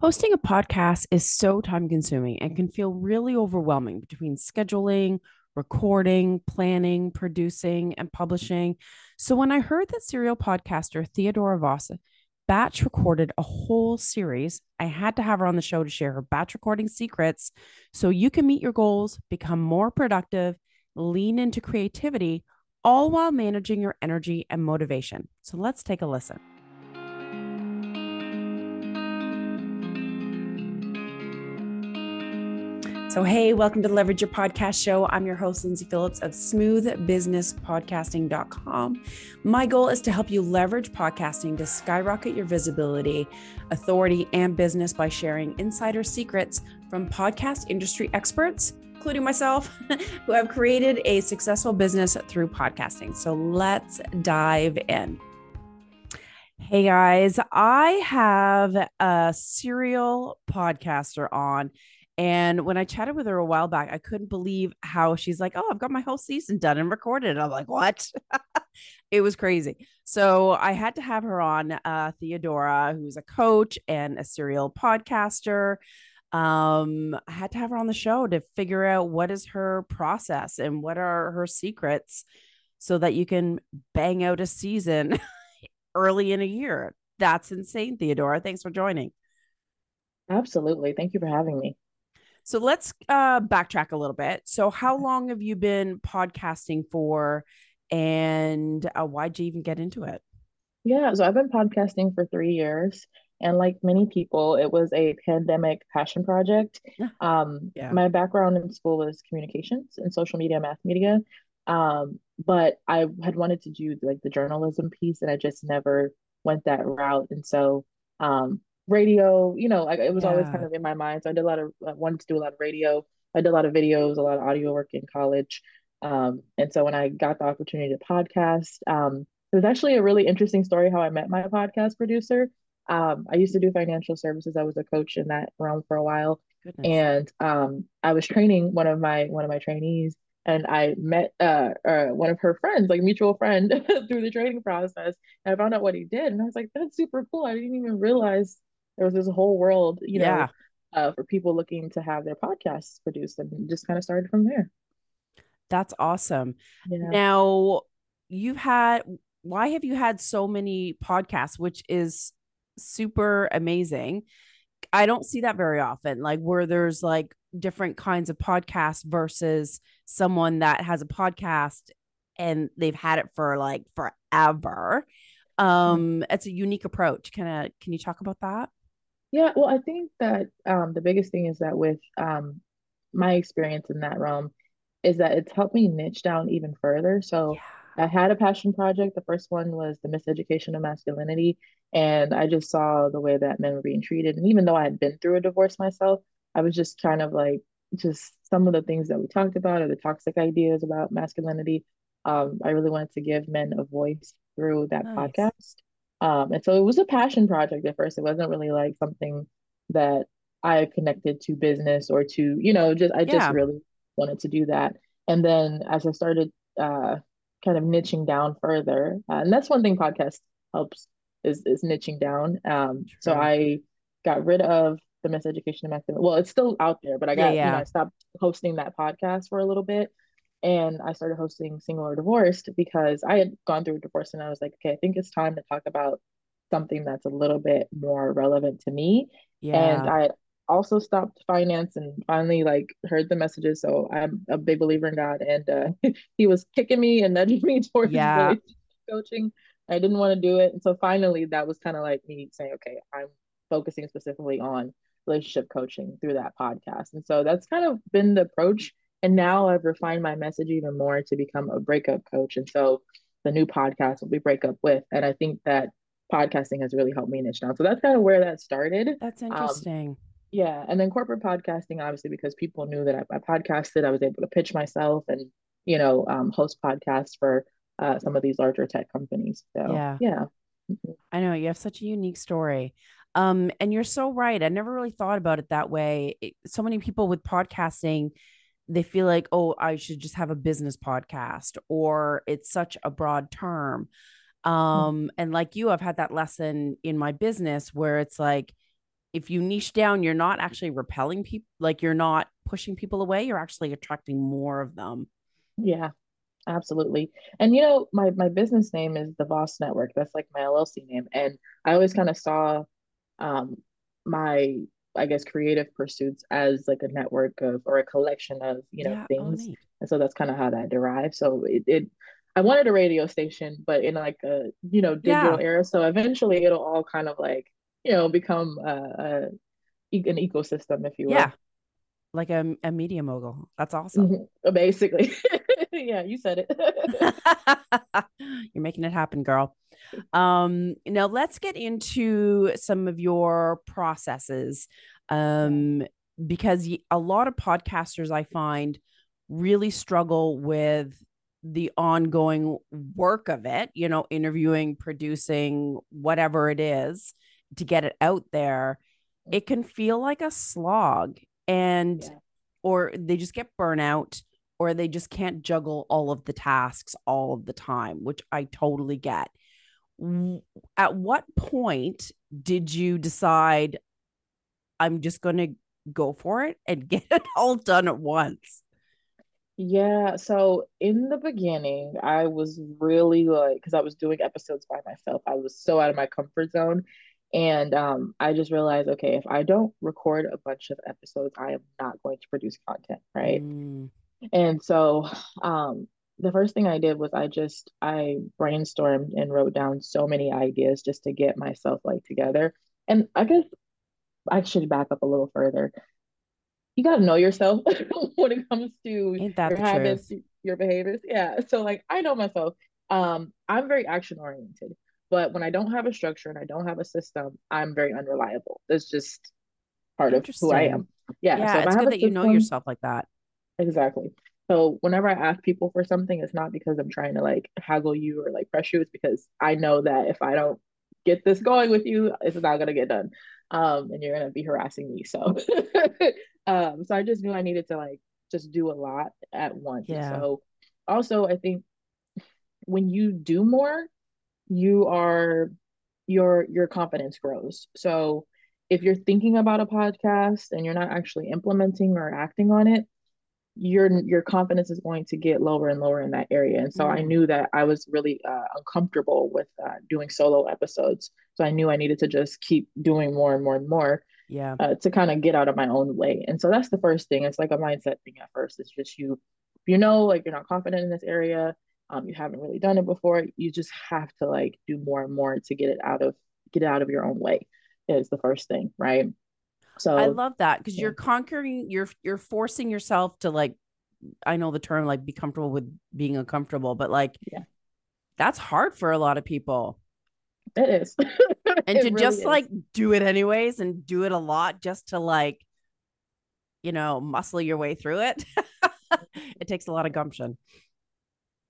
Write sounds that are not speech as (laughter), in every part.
Hosting a podcast is so time consuming and can feel really overwhelming between scheduling, recording, planning, producing, and publishing. So, when I heard that serial podcaster Theodora Voss batch recorded a whole series, I had to have her on the show to share her batch recording secrets so you can meet your goals, become more productive, lean into creativity, all while managing your energy and motivation. So, let's take a listen. So, hey, welcome to the Leverage Your Podcast Show. I'm your host, Lindsay Phillips of smoothbusinesspodcasting.com. My goal is to help you leverage podcasting to skyrocket your visibility, authority, and business by sharing insider secrets from podcast industry experts, including myself, (laughs) who have created a successful business through podcasting. So, let's dive in. Hey guys, I have a serial podcaster on and when I chatted with her a while back, I couldn't believe how she's like, Oh, I've got my whole season done and recorded. And I'm like, What? (laughs) it was crazy. So I had to have her on, uh, Theodora, who's a coach and a serial podcaster. Um, I had to have her on the show to figure out what is her process and what are her secrets so that you can bang out a season (laughs) early in a year. That's insane, Theodora. Thanks for joining. Absolutely. Thank you for having me. So let's uh, backtrack a little bit. So, how long have you been podcasting for, and uh, why'd you even get into it? Yeah, so I've been podcasting for three years, and like many people, it was a pandemic passion project. Um, yeah. My background in school was communications and social media, mass media, um, but I had wanted to do like the journalism piece, and I just never went that route. And so um, radio, you know, like it was yeah. always kind of in my mind. So I did a lot of I wanted to do a lot of radio. I did a lot of videos, a lot of audio work in college. Um, and so when I got the opportunity to podcast, um, it was actually a really interesting story how I met my podcast producer. Um, I used to do financial services. I was a coach in that realm for a while. Goodness. And um, I was training one of my one of my trainees and I met uh, uh, one of her friends, like mutual friend, (laughs) through the training process. And I found out what he did, and I was like, "That's super cool." I didn't even realize there was this whole world, you yeah. know, uh, for people looking to have their podcasts produced, and just kind of started from there. That's awesome. Yeah. Now, you've had why have you had so many podcasts, which is super amazing. I don't see that very often, like where there's like different kinds of podcasts versus someone that has a podcast and they've had it for like forever. Mm-hmm. Um, it's a unique approach. Can I, can you talk about that? Yeah, well, I think that um, the biggest thing is that with um, my experience in that realm is that it's helped me niche down even further. So yeah. I had a passion project. The first one was the miseducation of masculinity. And I just saw the way that men were being treated. And even though I had been through a divorce myself, I was just kind of like, just some of the things that we talked about or the toxic ideas about masculinity. Um, I really wanted to give men a voice through that nice. podcast. Um, and so it was a passion project at first. It wasn't really like something that I connected to business or to, you know, just I just yeah. really wanted to do that. And then as I started uh, kind of niching down further, uh, and that's one thing podcast helps is is niching down. Um, so I got rid of the miseducation of masculinity. Well, it's still out there, but I got yeah, yeah. you know I stopped hosting that podcast for a little bit and I started hosting Single or Divorced because I had gone through a divorce and I was like, okay, I think it's time to talk about something that's a little bit more relevant to me. Yeah. And I also stopped finance and finally like heard the messages. So I'm a big believer in God and uh, (laughs) he was kicking me and nudging me (laughs) towards yeah. coaching. I didn't want to do it. And so finally that was kind of like me saying, okay, I'm focusing specifically on relationship coaching through that podcast. And so that's kind of been the approach and now I've refined my message even more to become a breakup coach. And so the new podcast will be Breakup With. And I think that podcasting has really helped me niche down. So that's kind of where that started. That's um, interesting. Um, yeah. And then corporate podcasting, obviously, because people knew that I, I podcasted, I was able to pitch myself and, you know, um, host podcasts for uh, some of these larger tech companies. So, yeah. Yeah. I know you have such a unique story. Um, and you're so right. I never really thought about it that way. It, so many people with podcasting, they feel like, oh, I should just have a business podcast, or it's such a broad term. Hmm. Um, mm-hmm. and like you, I've had that lesson in my business where it's like, if you niche down, you're not actually repelling people, like you're not pushing people away, you're actually attracting more of them. Yeah, absolutely. And you know, my my business name is the Boss Network. That's like my LLC name. And I always kind of saw um my I guess creative pursuits as like a network of or a collection of, you know, yeah, oh, things. Oh, and so that's kind of how that derived. So it, it I wanted a radio station, but in like a, you know, digital yeah. era. So eventually it'll all kind of like, you know, become a, a an ecosystem, if you will. Yeah. Like a, a media mogul. That's awesome. Mm-hmm. Basically. (laughs) yeah, you said it. (laughs) (laughs) You're making it happen, girl. Um, now let's get into some of your processes. Um, because a lot of podcasters I find really struggle with the ongoing work of it, you know, interviewing, producing, whatever it is to get it out there. It can feel like a slog and yeah. or they just get burnout or they just can't juggle all of the tasks all of the time, which I totally get. At what point did you decide I'm just going to go for it and (laughs) get it all done at once? Yeah, so in the beginning, I was really like, because I was doing episodes by myself, I was so out of my comfort zone. And um, I just realized, okay, if I don't record a bunch of episodes, I am not going to produce content, right? Mm. And so um, the first thing I did was I just I brainstormed and wrote down so many ideas just to get myself like together. And I guess I should back up a little further. You got to know yourself (laughs) when it comes to your habits, truth? your behaviors. Yeah. So like I know myself. Um, I'm very action oriented, but when I don't have a structure and I don't have a system, I'm very unreliable. That's just part of who I am. Yeah. Yeah. So it's good that system, you know yourself like that. Exactly. So whenever I ask people for something, it's not because I'm trying to like haggle you or like pressure you. It's because I know that if I don't get this going with you, it's not gonna get done. Um, and you're gonna be harassing me. So, (laughs) um, so I just knew I needed to like just do a lot at once. Yeah. So, also I think when you do more, you are your your confidence grows. So if you're thinking about a podcast and you're not actually implementing or acting on it, your your confidence is going to get lower and lower in that area. And so mm. i knew that i was really uh, uncomfortable with uh, doing solo episodes. So i knew i needed to just keep doing more and more and more yeah. uh, to kind of get out of my own way. And so that's the first thing. It's like a mindset thing at first. It's just you you know like you're not confident in this area. Um, you haven't really done it before. You just have to like do more and more to get it out of get it out of your own way is the first thing right so I love that because yeah. you're conquering, you're you're forcing yourself to like, I know the term like be comfortable with being uncomfortable, but like, yeah, that's hard for a lot of people. It is, (laughs) and it to really just is. like do it anyways and do it a lot just to like, you know, muscle your way through it. (laughs) it takes a lot of gumption.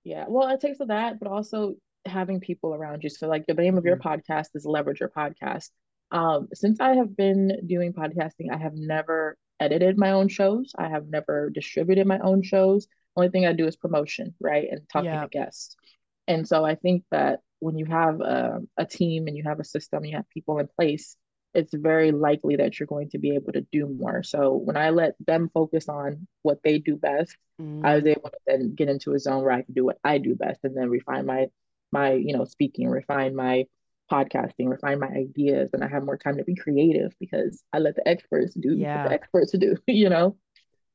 Yeah, well, it takes that, but also having people around you. So, like, the name of your mm-hmm. podcast is Leverage Your Podcast. Um, since I have been doing podcasting, I have never edited my own shows. I have never distributed my own shows. Only thing I do is promotion, right? And talking yeah. to guests. And so I think that when you have a, a team and you have a system, you have people in place, it's very likely that you're going to be able to do more. So when I let them focus on what they do best, mm. I was mm. able to then get into a zone where I can do what I do best and then refine my my, you know, speaking, refine my podcasting, refine my ideas, and I have more time to be creative because I let the experts do yeah. the experts do, (laughs) you know.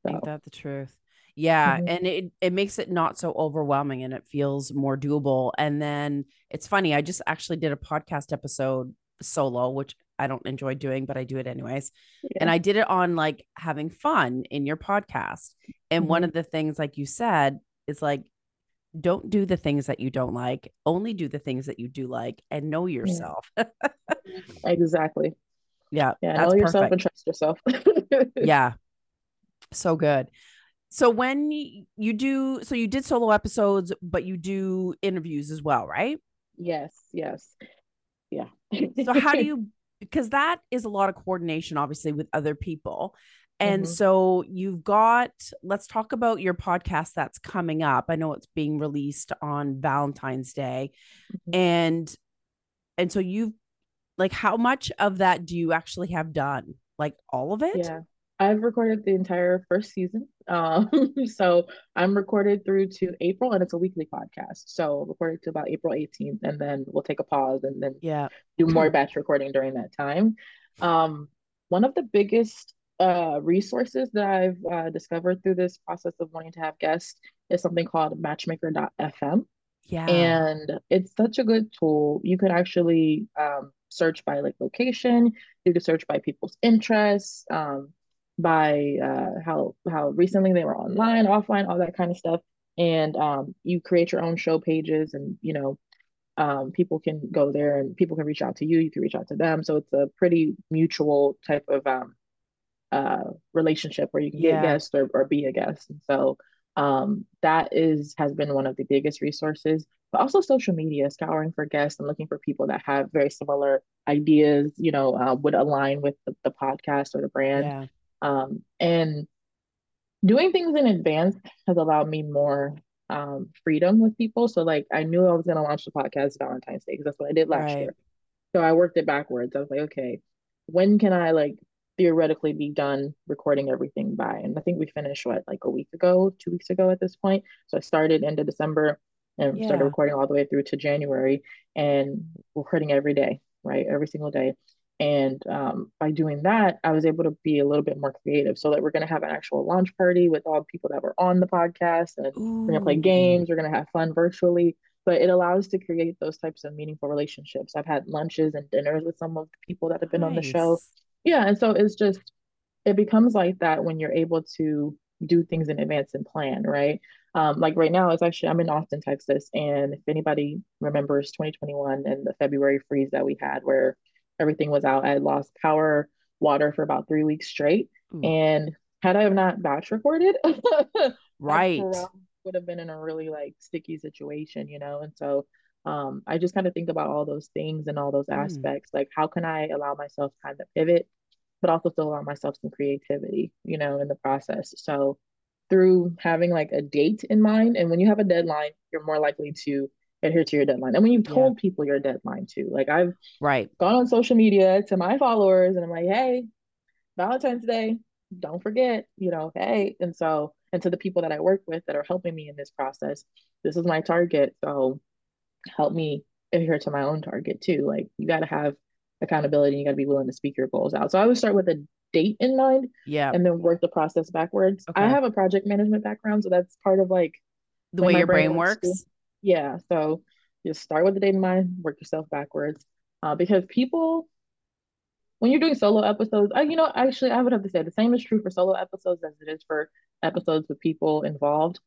So. Ain't that the truth? Yeah, mm-hmm. and it it makes it not so overwhelming and it feels more doable. And then it's funny, I just actually did a podcast episode solo, which I don't enjoy doing, but I do it anyways. Yeah. And I did it on like having fun in your podcast. And mm-hmm. one of the things, like you said, is like don't do the things that you don't like only do the things that you do like and know yourself. Yeah. (laughs) exactly. Yeah yeah know yourself perfect. and trust yourself. (laughs) Yeah. So good. So when you do so you did solo episodes but you do interviews as well right? Yes yes. Yeah. So how do (laughs) you because that is a lot of coordination obviously with other people and mm-hmm. so you've got, let's talk about your podcast that's coming up. I know it's being released on Valentine's Day. Mm-hmm. And and so you've like how much of that do you actually have done? Like all of it? Yeah. I've recorded the entire first season. (laughs) Um, so I'm recorded through to April and it's a weekly podcast. So recorded to about April 18th and then we'll take a pause and then yeah, do more (clears throat) batch recording during that time. Um, one of the biggest uh, resources that I've uh, discovered through this process of wanting to have guests is something called matchmaker.fm. Yeah. And it's such a good tool. You could actually um, search by like location, you could search by people's interests, um, by uh, how how recently they were online, offline, all that kind of stuff. And um, you create your own show pages, and you know, um, people can go there and people can reach out to you. You can reach out to them. So it's a pretty mutual type of um, uh, relationship where you can yeah. get guests or, or be a guest. And so um, that is has been one of the biggest resources. But also social media, scouring for guests and looking for people that have very similar ideas. You know, uh, would align with the, the podcast or the brand. Yeah. Um, and doing things in advance has allowed me more um, freedom with people. So like I knew I was gonna launch the podcast Valentine's Day because that's what I did last right. year. So I worked it backwards. I was like, okay, when can I like theoretically be done recording everything by? And I think we finished what like a week ago, two weeks ago at this point. So I started end of December and yeah. started recording all the way through to January and recording every day, right? Every single day. And um, by doing that, I was able to be a little bit more creative. So that we're going to have an actual launch party with all the people that were on the podcast, and Ooh. we're going to play games. We're going to have fun virtually. But it allows to create those types of meaningful relationships. I've had lunches and dinners with some of the people that have been nice. on the show. Yeah, and so it's just it becomes like that when you're able to do things in advance and plan, right? Um, like right now, it's actually I'm in Austin, Texas, and if anybody remembers 2021 and the February freeze that we had, where everything was out. I had lost power, water for about three weeks straight. Mm. And had I have not batch recorded, (laughs) right, would have been in a really like sticky situation, you know. And so um, I just kind of think about all those things and all those mm. aspects. Like, how can I allow myself time to pivot, but also still allow myself some creativity, you know, in the process. So through having like a date in mind, and when you have a deadline, you're more likely to adhere to your deadline. And when you've told yeah. people your deadline too, like I've right gone on social media to my followers and I'm like, hey, Valentine's Day, don't forget, you know, hey. And so, and to the people that I work with that are helping me in this process, this is my target. So help me adhere to my own target too. Like you got to have accountability. You got to be willing to speak your goals out. So I would start with a date in mind. Yeah. And then work the process backwards. Okay. I have a project management background. So that's part of like the way your brain, brain works. works yeah so just start with the date in mind work yourself backwards uh, because people when you're doing solo episodes I, you know actually i would have to say the same is true for solo episodes as it is for episodes with people involved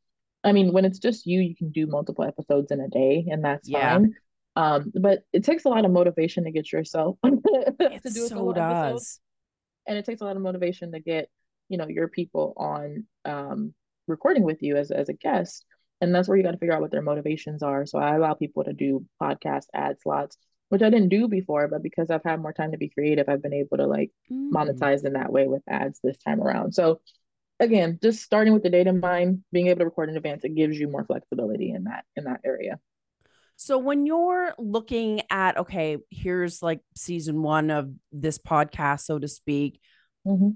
i mean when it's just you you can do multiple episodes in a day and that's yeah. fine um, but it takes a lot of motivation to get yourself (laughs) to do a so does. Episode. and it takes a lot of motivation to get you know your people on um, recording with you as, as a guest and that's where you got to figure out what their motivations are so i allow people to do podcast ad slots which i didn't do before but because i've had more time to be creative i've been able to like mm. monetize in that way with ads this time around so again just starting with the data in mind being able to record in advance it gives you more flexibility in that in that area so when you're looking at okay here's like season one of this podcast so to speak mm-hmm.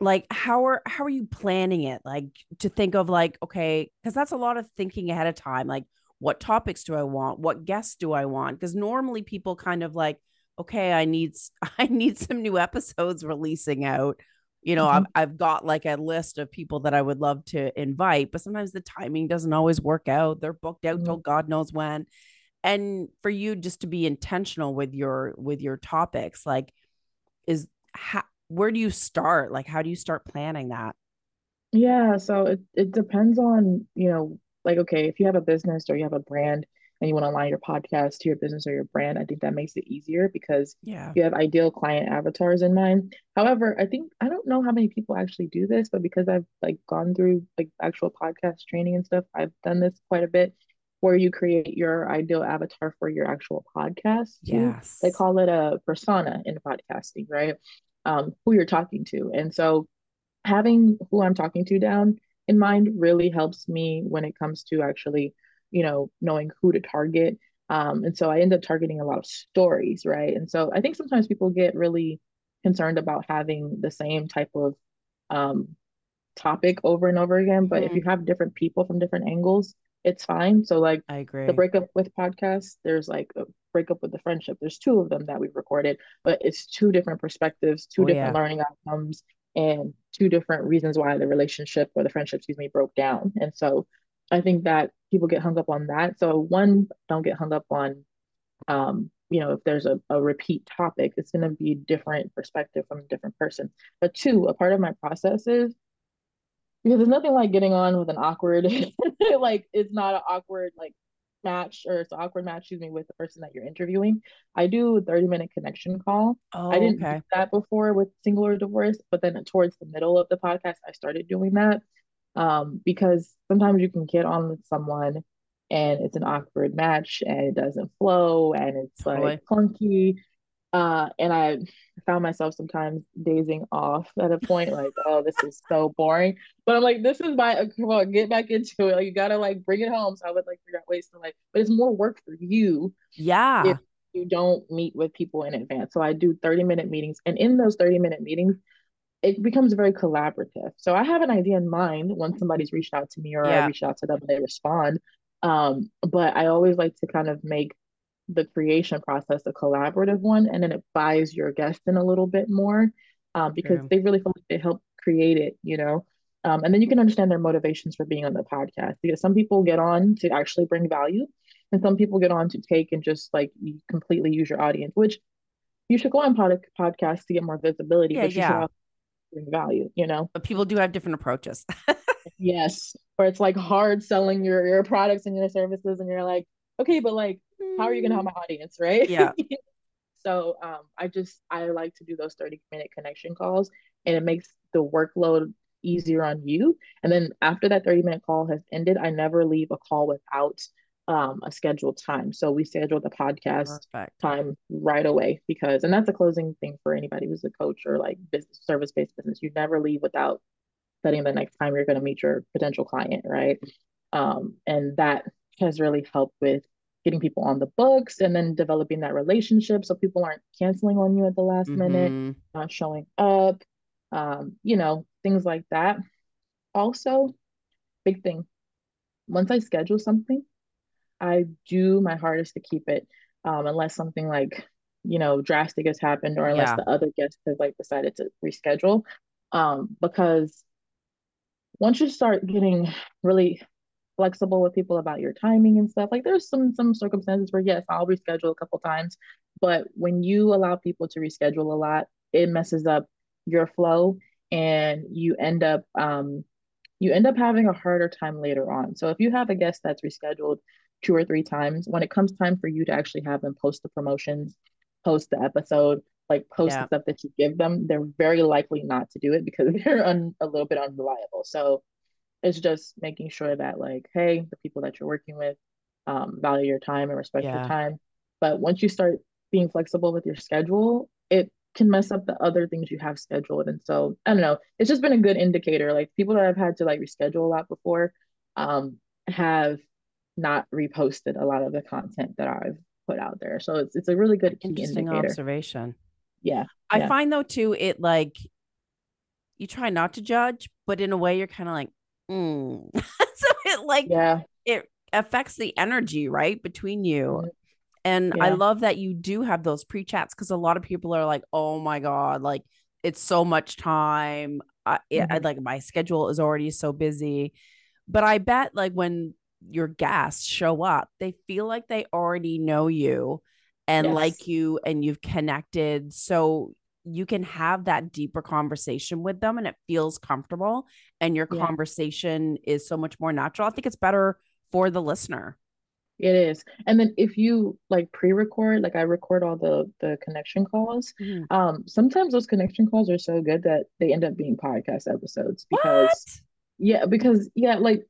like how are how are you planning it? Like to think of like okay because that's a lot of thinking ahead of time like what topics do i want? What guests do i want? Because normally people kind of like okay i need (laughs) i need some new episodes releasing out you know mm-hmm. I've, I've got like a list of people that i would love to invite but sometimes the timing doesn't always work out they're booked out mm-hmm. till god knows when and for you just to be intentional with your with your topics like is how where do you start? Like, how do you start planning that? Yeah, so it, it depends on, you know, like, okay, if you have a business or you have a brand and you want to align your podcast to your business or your brand, I think that makes it easier because yeah. you have ideal client avatars in mind. However, I think I don't know how many people actually do this, but because I've like gone through like actual podcast training and stuff, I've done this quite a bit where you create your ideal avatar for your actual podcast. Yes. They call it a persona in podcasting, right? um, who you're talking to. And so having who I'm talking to down in mind really helps me when it comes to actually, you know, knowing who to target. Um, and so I end up targeting a lot of stories, right? And so I think sometimes people get really concerned about having the same type of um, topic over and over again. But mm-hmm. if you have different people from different angles, it's fine. So like I agree. The breakup with podcasts, there's like a breakup with the friendship. There's two of them that we've recorded, but it's two different perspectives, two oh, different yeah. learning outcomes, and two different reasons why the relationship or the friendship, excuse me, broke down. And so I think that people get hung up on that. So one, don't get hung up on um, you know, if there's a, a repeat topic, it's going to be different perspective from a different person. But two, a part of my process is because there's nothing like getting on with an awkward, (laughs) like it's not an awkward like match or it's an awkward match, excuse me, with the person that you're interviewing. I do a 30 minute connection call. Oh, I didn't okay. do that before with single or divorce, but then towards the middle of the podcast, I started doing that um, because sometimes you can get on with someone and it's an awkward match and it doesn't flow and it's totally. like clunky. Uh, and I found myself sometimes dazing off at a point, like, (laughs) oh, this is so boring. But I'm like, this is my come on, get back into it. Like, you gotta like bring it home. So I would like figure out ways to like, but it's more work for you. Yeah. If you don't meet with people in advance. So I do 30 minute meetings, and in those 30 minute meetings, it becomes very collaborative. So I have an idea in mind once somebody's reached out to me or yeah. I reach out to them and they respond. Um, but I always like to kind of make the creation process a collaborative one and then it buys your guest in a little bit more um, because they really feel like they help create it, you know. Um, and then you can understand their motivations for being on the podcast because some people get on to actually bring value and some people get on to take and just like completely use your audience, which you should go on pod- podcasts to get more visibility, yeah, but you yeah. should value, you know. But people do have different approaches. (laughs) yes. Or it's like hard selling your your products and your services and you're like, okay, but like how are you gonna help my audience, right? Yeah. (laughs) so um I just I like to do those 30 minute connection calls and it makes the workload easier on you. And then after that 30 minute call has ended, I never leave a call without um, a scheduled time. So we scheduled the podcast Perfect. time right away because, and that's a closing thing for anybody who's a coach or like business service based business. You never leave without setting the next time you're going to meet your potential client, right? Um, and that has really helped with getting people on the books and then developing that relationship so people aren't canceling on you at the last mm-hmm. minute, not showing up, um, you know, things like that. Also, big thing, once I schedule something, I do my hardest to keep it um, unless something like, you know, drastic has happened or unless yeah. the other guest has like decided to reschedule. Um, because once you start getting really flexible with people about your timing and stuff, like there's some some circumstances where yes, I'll reschedule a couple times, but when you allow people to reschedule a lot, it messes up your flow and you end up um you end up having a harder time later on. So if you have a guest that's rescheduled two or three times, when it comes time for you to actually have them post the promotions, post the episode, like post yeah. the stuff that you give them, they're very likely not to do it because (laughs) they're un- a little bit unreliable. So it's just making sure that like, hey, the people that you're working with um, value your time and respect yeah. your time. But once you start being flexible with your schedule, it can mess up the other things you have scheduled. And so I don't know, it's just been a good indicator. Like people that I've had to like reschedule a lot before um, have not reposted a lot of the content that I've put out there. So it's it's a really good Interesting indicator. observation yeah i yeah. find though too it like you try not to judge but in a way you're kind of like mm. (laughs) so it like yeah it affects the energy right between you mm-hmm. and yeah. i love that you do have those pre-chats because a lot of people are like oh my god like it's so much time I, mm-hmm. I like my schedule is already so busy but i bet like when your guests show up they feel like they already know you and yes. like you and you've connected so you can have that deeper conversation with them and it feels comfortable and your yeah. conversation is so much more natural i think it's better for the listener it is and then if you like pre-record like i record all the the connection calls mm-hmm. um sometimes those connection calls are so good that they end up being podcast episodes because what? yeah because yeah like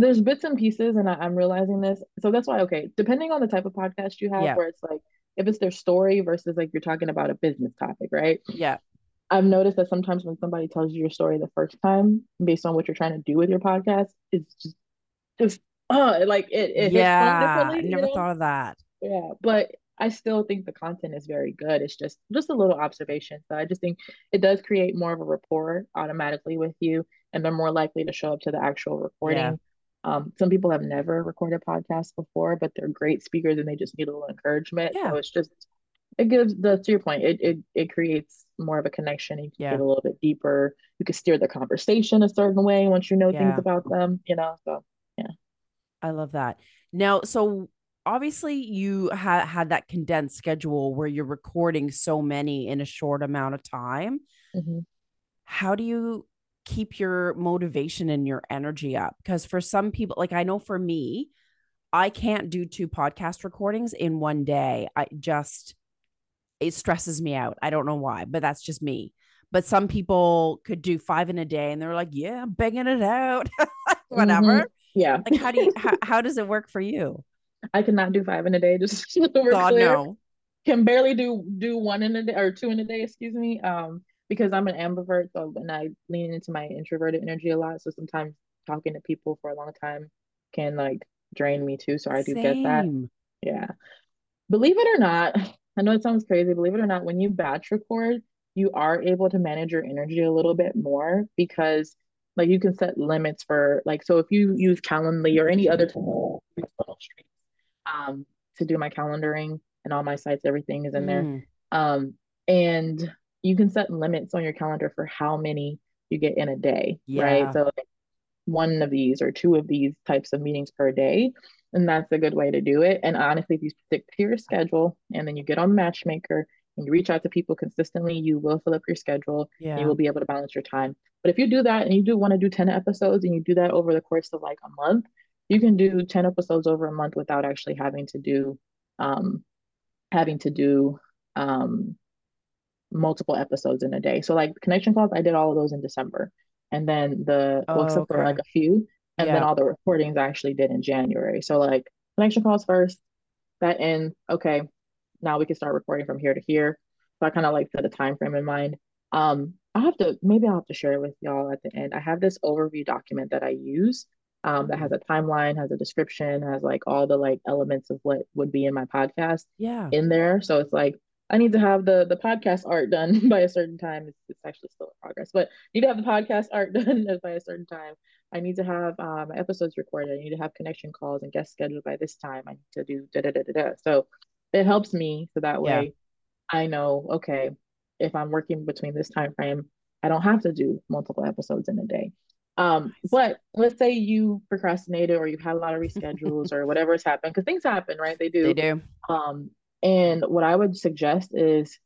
there's bits and pieces and I, am realizing this so that's why okay depending on the type of podcast you have yeah. where it's like if it's their story versus like you're talking about a business topic right yeah i've noticed that sometimes when somebody tells you your story the first time based on what you're trying to do with your podcast it's just just oh, like it, it yeah, I never thought of that. Yeah, but I still think the content is very good. It's just just a little observation. So I just think it does create more of a rapport automatically with you, and they're more likely to show up to the actual recording. Yeah. Um, some people have never recorded podcasts before, but they're great speakers and they just need a little encouragement. Yeah. So it's just it gives the to your point, it it it creates more of a connection. You can yeah. get a little bit deeper. You can steer the conversation a certain way once you know yeah. things about them, you know. So yeah. I love that. Now, so obviously you had had that condensed schedule where you're recording so many in a short amount of time. Mm-hmm. How do you keep your motivation and your energy up? Because for some people, like I know for me, I can't do two podcast recordings in one day. I just it stresses me out. I don't know why, but that's just me. But some people could do five in a day and they're like, yeah, I'm banging it out. (laughs) Whatever. Mm-hmm. Yeah. Like how do you how, how does it work for you? I cannot do five in a day. (laughs) Just God clear. no. Can barely do do one in a day or two in a day. Excuse me. Um, because I'm an ambivert, so and I lean into my introverted energy a lot. So sometimes talking to people for a long time can like drain me too. So I do Same. get that. Yeah. Believe it or not, (laughs) I know it sounds crazy. Believe it or not, when you batch record, you are able to manage your energy a little bit more because like you can set limits for like so if you use Calendly or any other tool um, to do my calendaring and all my sites, everything is in mm. there. Um, and you can set limits on your calendar for how many you get in a day, yeah. right? So like one of these or two of these types of meetings per day. And that's a good way to do it. And honestly, if you stick to your schedule and then you get on Matchmaker and you reach out to people consistently, you will fill up your schedule yeah. and you will be able to balance your time. But if you do that and you do want to do 10 episodes and you do that over the course of like a month, you can do 10 episodes over a month without actually having to do um having to do um multiple episodes in a day. So like connection calls, I did all of those in December. And then the oh, well, except okay. for like a few. And yeah. then all the recordings I actually did in January. So like connection calls first, that ends. Okay, now we can start recording from here to here. So I kind of like set a time frame in mind. Um, I have to maybe I'll have to share it with y'all at the end. I have this overview document that I use um, that has a timeline, has a description, has like all the like elements of what would be in my podcast yeah. in there. So it's like I need to have the the podcast art done (laughs) by a certain time. It's, it's actually still in progress, but I need to have the podcast art (laughs) done by a certain time. I need to have um, episodes recorded. I need to have connection calls and guests scheduled by this time. I need to do da da da da da. So it helps me so that way yeah. I know okay if I'm working between this time frame, I don't have to do multiple episodes in a day. Um, but let's say you procrastinated or you had a lot of reschedules or (laughs) whatever has happened, because things happen, right? They do. They do. Um, and what I would suggest is,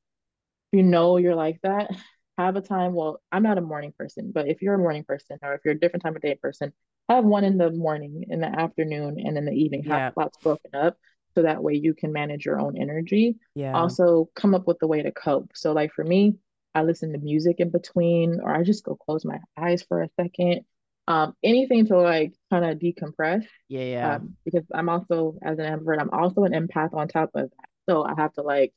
you know, you're like that, have a time. Well, I'm not a morning person, but if you're a morning person or if you're a different time of day person, have one in the morning, in the afternoon, and in the evening. Have yeah. lots broken up so that way you can manage your own energy. Yeah. Also, come up with a way to cope. So, like for me, I listen to music in between, or I just go close my eyes for a second. Um, anything to like kind of decompress. Yeah, yeah. Um, because I'm also, as an ambivert, I'm also an empath on top of that. So I have to like,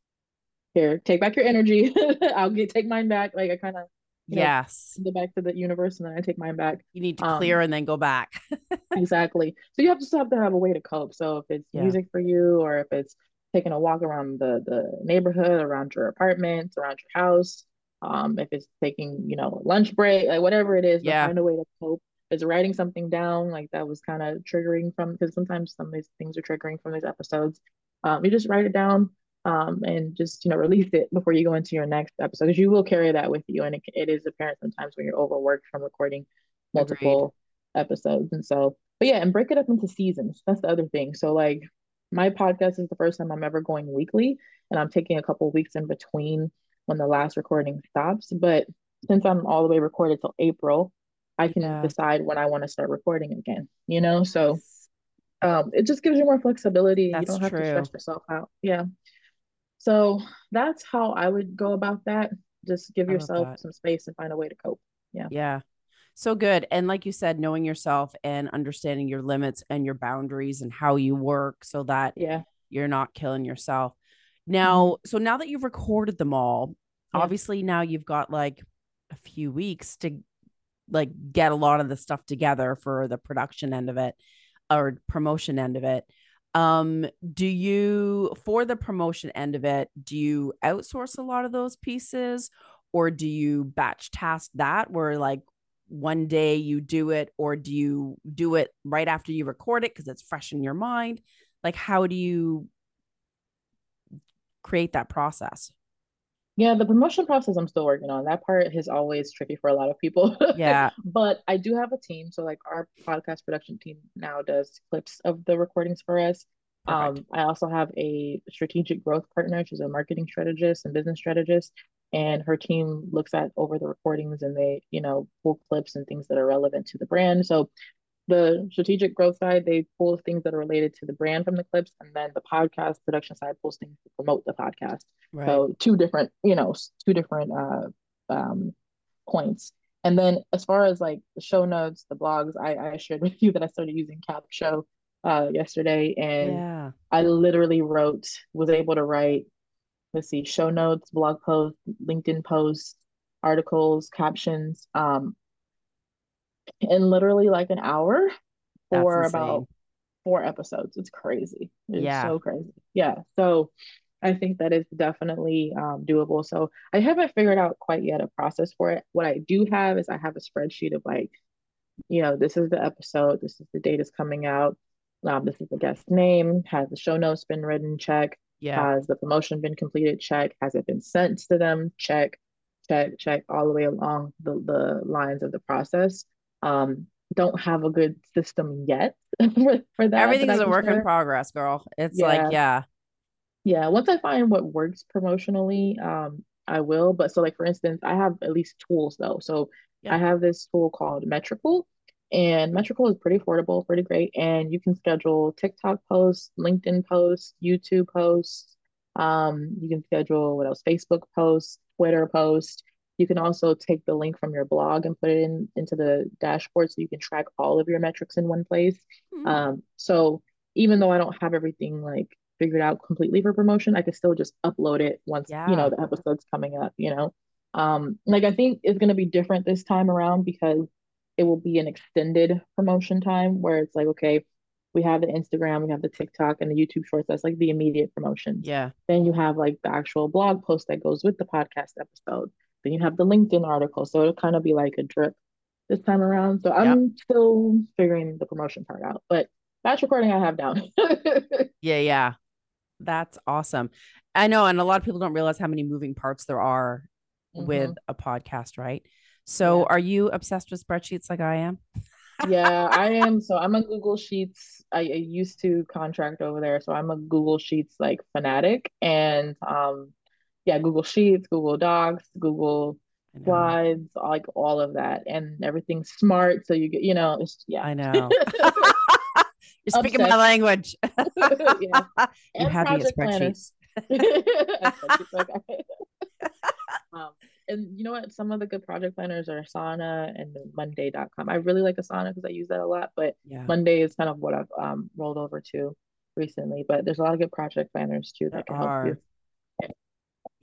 here, take back your energy. (laughs) I'll get take mine back. Like I kind of yes go back to the universe and then I take mine back. You need to clear um, and then go back. (laughs) exactly. So you have to still have to have a way to cope. So if it's yeah. music for you, or if it's taking a walk around the the neighborhood, around your apartment, around your house, um, if it's taking, you know, lunch break, like whatever it is, yeah. find a way to cope. Is writing something down like that was kind of triggering from because sometimes some of these things are triggering from these episodes. Um, you just write it down um, and just you know release it before you go into your next episode because you will carry that with you and it, it is apparent sometimes when you're overworked from recording multiple Agreed. episodes and so but yeah and break it up into seasons that's the other thing so like my podcast is the first time i'm ever going weekly and i'm taking a couple weeks in between when the last recording stops. But since I'm all the way recorded till April, I can yeah. decide when I want to start recording again, you know? So um, it just gives you more flexibility. That's you don't have true. to stress yourself out. Yeah. So that's how I would go about that. Just give yourself some space and find a way to cope. Yeah. Yeah. So good. And like you said, knowing yourself and understanding your limits and your boundaries and how you work so that yeah. you're not killing yourself. Now, mm-hmm. so now that you've recorded them all, yeah. obviously now you've got like a few weeks to like get a lot of the stuff together for the production end of it. Or promotion end of it. Um, do you for the promotion end of it, do you outsource a lot of those pieces or do you batch task that where like one day you do it or do you do it right after you record it because it's fresh in your mind? Like how do you create that process? Yeah, the promotion process I'm still working on. That part is always tricky for a lot of people. (laughs) Yeah. But I do have a team. So like our podcast production team now does clips of the recordings for us. Perfect. Um, I also have a strategic growth partner. She's a marketing strategist and business strategist, and her team looks at over the recordings and they, you know, pull clips and things that are relevant to the brand. So the strategic growth side, they pull things that are related to the brand from the clips, and then the podcast production side pulls things to promote the podcast. Right. So two different, you know, two different uh um points. And then as far as like the show notes, the blogs, I, I shared with you that I started using Capsho uh yesterday and yeah. I literally wrote, was able to write, let's see, show notes, blog posts, LinkedIn posts, articles, captions, um, in literally like an hour for about four episodes. It's crazy. It's Yeah. so crazy. Yeah. So I think that is definitely um, doable. So I haven't figured out quite yet a process for it. What I do have is I have a spreadsheet of like, you know, this is the episode, this is the date is coming out. Um, this is the guest name. Has the show notes been written? Check. Yeah. Has the promotion been completed? Check. Has it been sent to them? Check. Check. Check all the way along the, the lines of the process. Um, don't have a good system yet (laughs) for, for that. Everything's I a work in progress, girl. It's Yeah. like, yeah. Yeah, once I find what works promotionally, um, I will. But so like for instance, I have at least tools though. So Yeah. I have this tool called Metricool, and Metricool is pretty affordable, pretty great. And you can schedule TikTok posts, LinkedIn posts, YouTube posts. Um, you can schedule what else? Facebook posts, Twitter posts. You can also take the link from your blog and put it in into the dashboard so you can track all of your metrics in one place. Hmm. Um, so even though I don't have everything like figured out completely for promotion, I could still just upload it once, you know, the episode's coming up, you know. Um, like I think it's gonna be different this time around because it will be an extended promotion time where it's like, okay, we have the Instagram, we have the TikTok and the YouTube shorts. That's like the immediate promotion. Yeah. Then you have like the actual blog post that goes with the podcast episode. Then you have the LinkedIn article. So it'll kind of be like a drip this time around. So I'm still figuring the promotion part out, but batch recording I have down. (laughs) Yeah. Yeah. That's awesome. I know. And a lot of people don't realize how many moving parts there are with Mhm. a podcast, right? So Yeah. are you obsessed with spreadsheets like I am? Yeah, I (laughs) am. So I'm a Google Sheets. I, I used to contract over there, so I'm a Google Sheets like fanatic. And um, yeah, Google Sheets, Google Docs, Google Slides, like all of that, and everything's smart. So you get, you know, it's yeah. I know. (laughs) (laughs) You're speaking my language. (laughs) Yeah. You And have project spreadsheets. um, and you know what? Some of the good project planners are Asana and Monday.com. I really like Asana because I use that a lot, but Yeah. Monday is kind of what I've um, rolled over to recently. But there's a lot of good project planners too There that can help you.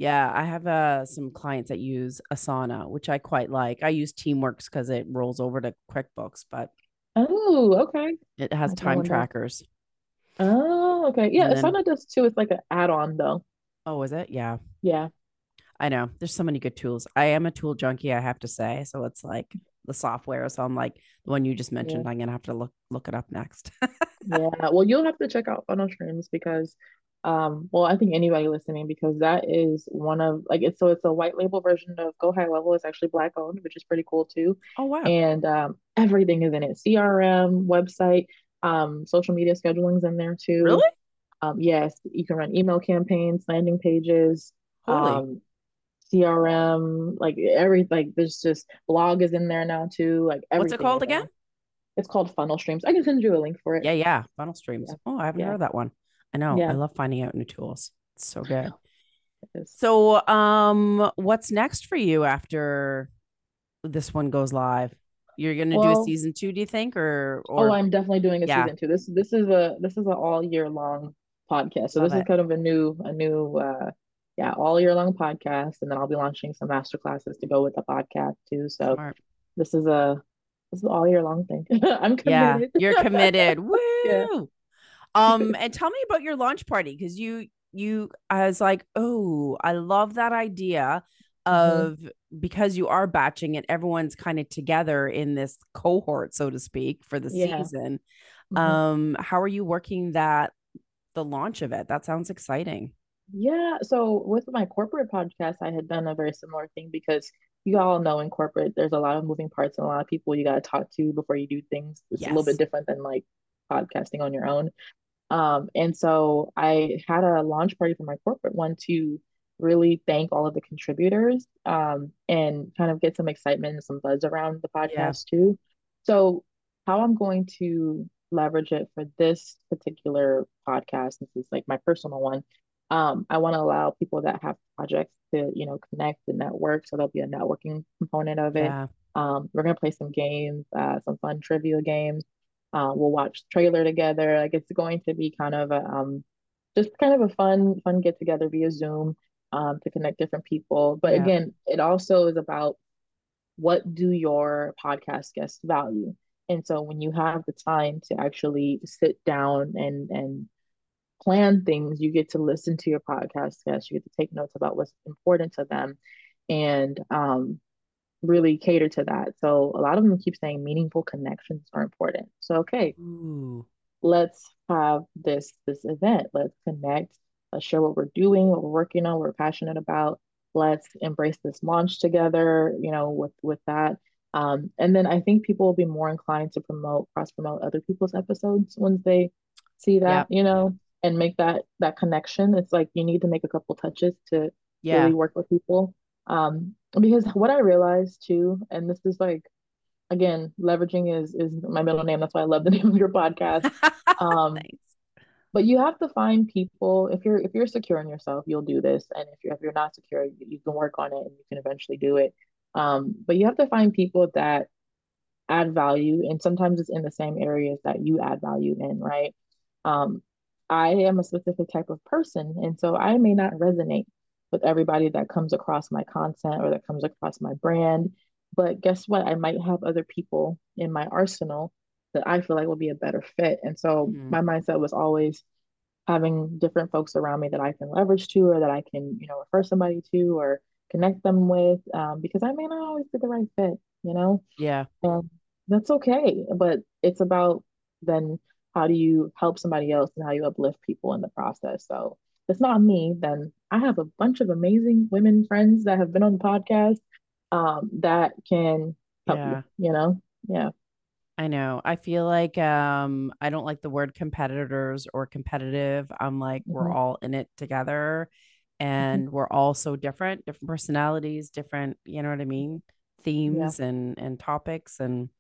Yeah, I have uh, some clients that use Asana, which I quite like. I use Teamworks because it rolls over to QuickBooks, but Oh, okay. it has time trackers. Oh, okay. Yeah, And then- Asana does too. It's like an add-on though. Oh, is it? Yeah, Yeah. I know. There's so many good tools. I am a tool junkie, I have to say. So it's like the software. So I'm like the one you just mentioned. I'm gonna have to look look it up next. (laughs) Yeah, well, you'll have to check out Funnel Streams because, um, well, I think anybody listening because that is one of like it's so it's a white label version of Go High Level. It's actually black owned, which is pretty cool too. oh wow. And um, everything is in it. CRM, website, um, social media scheduling's in there too. really? Um, yes, you can run email campaigns, landing pages, Holy. um, CRM, like every like there's just blog is in there now too. Like What's it called again? there. It's called Funnel Streams. I can send you a link for it. Yeah, yeah. Funnel streams. Yeah. Oh, I haven't Yeah. heard of that one. I know. I love finding out new tools. It's so good. So, um, what's next for you after this one goes live? You're gonna do a season two, do you think, or or Oh, I'm definitely doing a Yeah. season two. This this is a this is an all year long podcast. So Love this is kind of a new a new uh yeah, all year long podcast and then I'll be launching some master classes to go with the podcast too. So smart? this is a This is all year long thing. (laughs) I'm committed. Yeah, you're committed. (laughs) Woo! Yeah. Um, and tell me about your launch party because you you I was like, oh, I love that idea Mhm. of because you are batching and everyone's kind of together in this cohort, so to speak, for the Yeah. season. Mhm. Um, how are you working that the launch of it? That sounds exciting. Yeah, so with my corporate podcast, I had done a very similar thing because you all know in corporate, there's a lot of moving parts and a lot of people you got to talk to before you do things. It's a little bit different than like podcasting on your own. Um, and so I had a launch party for my corporate one to really thank all of the contributors um, and kind of get some excitement and some buzz around the Yeah. podcast too. So, how I'm going to leverage it for this particular podcast, this is like my personal one. Um, I want to allow people that have projects to, you know, connect and network. So there'll be a networking component of it. Yeah. Um, we're gonna play some games, uh, some fun trivia games. Uh, we'll watch the trailer together. Like it's going to be kind of a um, just kind of a fun, fun get together via Zoom um, to connect different people. But Yeah. again, it also is about what do your podcast guests value? And so when you have the time to actually sit down and and plan things, you get to listen to your podcast guests, you get to take notes about what's important to them and um really cater to that. So a lot of them keep saying meaningful connections are important. So okay, Ooh. let's have this this event. Let's connect. Let's share what we're doing, what we're working on, what we're passionate about. Let's embrace this launch together, you know, with with that. Um, and then I think people will be more inclined to promote, cross promote other people's episodes once they see that, Yep. you know, and make that that connection. It's like you need to make a couple touches to Yeah. really work with people. Um, because what I realized too, and this is like again, leveraging is is my middle name. That's why I love the (laughs) name of your podcast. (laughs) Um, Thanks. but you have to find people if you're if you're secure in yourself, you'll do this. And if you're if you're not secure, you, you can work on it and you can eventually do it. Um, but you have to find people that add value, and sometimes it's in the same areas that you add value in, right? Um, I am a specific type of person, and so I may not resonate with everybody that comes across my content or that comes across my brand. But guess what? I might have other people in my arsenal that I feel like will be a better fit. And so Mhm. my mindset was always having different folks around me that I can leverage to or that I can, you know, refer somebody to or connect them with um, because I may not always be the right fit, you know? Yeah. And that's okay. But it's about then how do you help somebody else and how you uplift people in the process. So it's not me, then I have a bunch of amazing women friends that have been on the podcast um, that can help Yeah. you, you know? Yeah. I know. I feel like um I don't like the word competitors or competitive. I'm like we're Mhm. all in it together and we're all so different, different personalities, different, you know what I mean? Themes and and topics and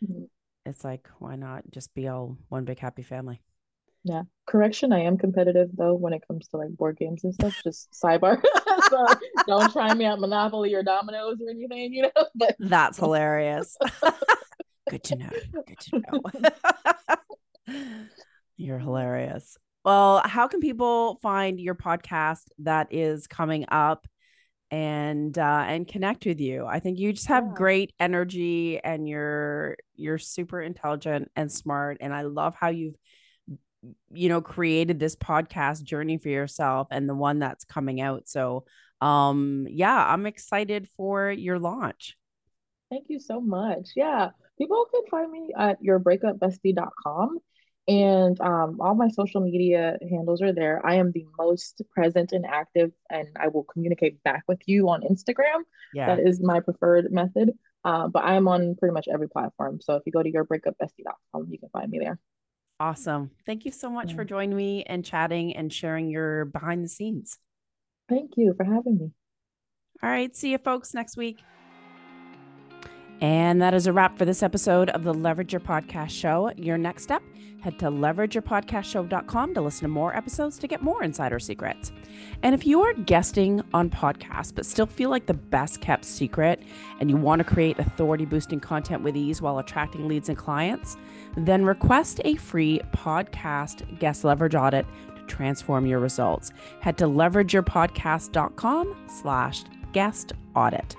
Mhm. it's like why not just be all one big happy family? Yeah. Correction, I am competitive though when it comes to like board games and stuff. Just sidebar. (laughs) So don't try me at Monopoly or Dominoes or anything, you know. But That's hilarious. (laughs) Good to know. Good to know. (laughs) You're hilarious. Well, how can people find your podcast that is coming up and uh and connect with you? I think you just have Yeah. great energy and you're you're super intelligent and smart and I love how you've you know created this podcast journey for yourself and the one that's coming out. So, um yeah, I'm excited for your launch. thank you so much. Yeah. People can find me at yourbreakupbestie.com and um, all my social media handles are there. I am the most present and active, and I will communicate back with you on Instagram. Yeah. That is my preferred method. Uh, but I am on pretty much every platform. So if you go to yourbreakupbestie.com, you can find me there. Awesome. Thank you so much Yeah. for joining me and chatting and sharing your behind the scenes. Thank you for having me. All right. See you folks next week. And that is a wrap for this episode of the Leverage Your Podcast Show. Your next step, head to leverageyourpodcastshow.com to listen to more episodes to get more insider secrets. And if you are guesting on podcasts but still feel like the best kept secret and you want to create authority boosting content with ease while attracting leads and clients, then request a free podcast guest leverage audit to transform your results. Head to leverageyourpodcast.com slash guest audit.